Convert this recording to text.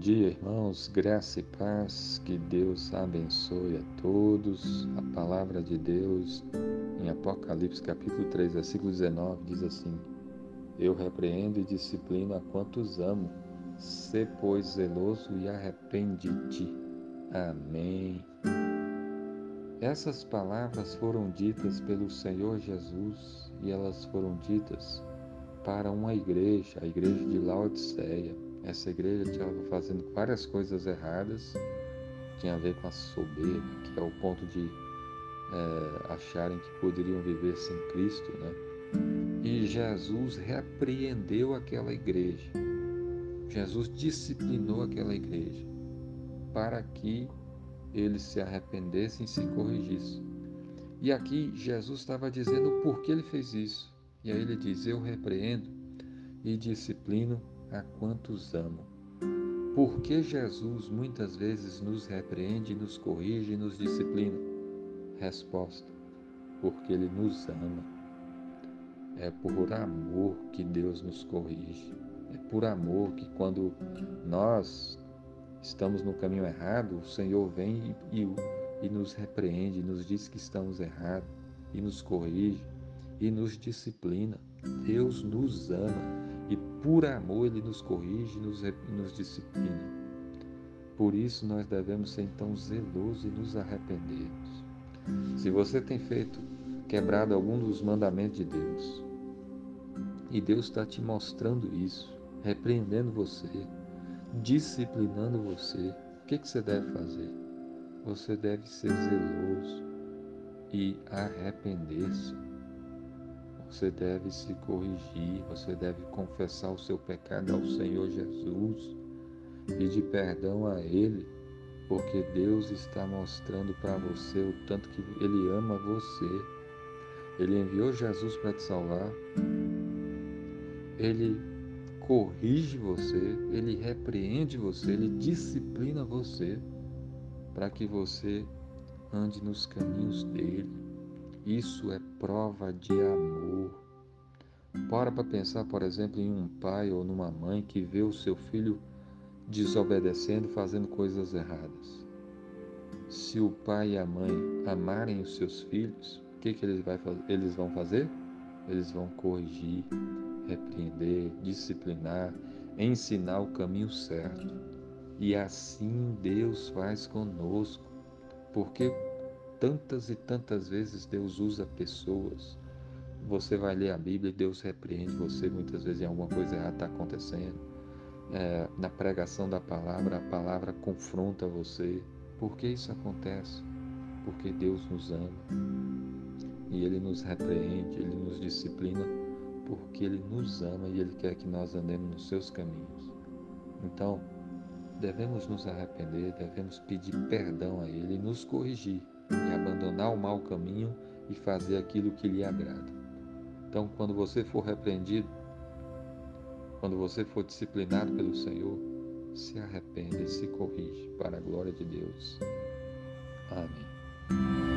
dia, irmãos, graça e paz, que Deus abençoe a todos. A palavra de Deus em Apocalipse capítulo 3, versículo 19 diz assim: Eu repreendo e disciplino a quantos amo, sê pois zeloso e arrepende-te. Amém. Essas palavras foram ditas pelo Senhor Jesus e elas foram ditas para uma igreja, a igreja de Laodiceia essa igreja estava fazendo várias coisas erradas, tinha a ver com a soberba, que é o ponto de é, acharem que poderiam viver sem Cristo, né? E Jesus repreendeu aquela igreja. Jesus disciplinou aquela igreja para que eles se arrependessem e se corrigissem. E aqui Jesus estava dizendo por que ele fez isso. E aí ele diz: Eu repreendo e disciplino a quantos amo. Por que Jesus muitas vezes nos repreende, nos corrige e nos disciplina? Resposta: porque Ele nos ama. É por amor que Deus nos corrige. É por amor que quando nós estamos no caminho errado, o Senhor vem e, e, nos repreende, nos diz que estamos errados, e nos corrige e nos disciplina. Deus nos ama por amor ele nos corrige e nos, nos disciplina. Por isso nós devemos ser então zelosos e nos arrependermos. Se você tem feito, quebrado algum dos mandamentos de Deus, e Deus está te mostrando isso, repreendendo você, disciplinando você, o que, que você deve fazer? Você deve ser zeloso e arrepender-se você deve se corrigir, você deve confessar o seu pecado ao Senhor Jesus, pedir perdão a Ele, porque Deus está mostrando para você o tanto que Ele ama você. Ele enviou Jesus para te salvar, Ele corrige você, Ele repreende você, Ele disciplina você para que você ande nos caminhos dele. Isso é prova de amor. Para para pensar, por exemplo, em um pai ou numa mãe que vê o seu filho desobedecendo, fazendo coisas erradas. Se o pai e a mãe amarem os seus filhos, o que, que eles, vai, eles vão fazer? Eles vão corrigir, repreender, disciplinar, ensinar o caminho certo. E assim Deus faz conosco, porque tantas e tantas vezes Deus usa pessoas. Você vai ler a Bíblia e Deus repreende você muitas vezes em alguma coisa errada está acontecendo. É, na pregação da palavra, a palavra confronta você. Por que isso acontece? Porque Deus nos ama e Ele nos repreende, Ele nos disciplina, porque Ele nos ama e Ele quer que nós andemos nos seus caminhos. Então, devemos nos arrepender, devemos pedir perdão a Ele nos corrigir e abandonar o mau caminho e fazer aquilo que lhe agrada. Então, quando você for repreendido, quando você for disciplinado pelo Senhor, se arrependa e se corrige para a glória de Deus. Amém.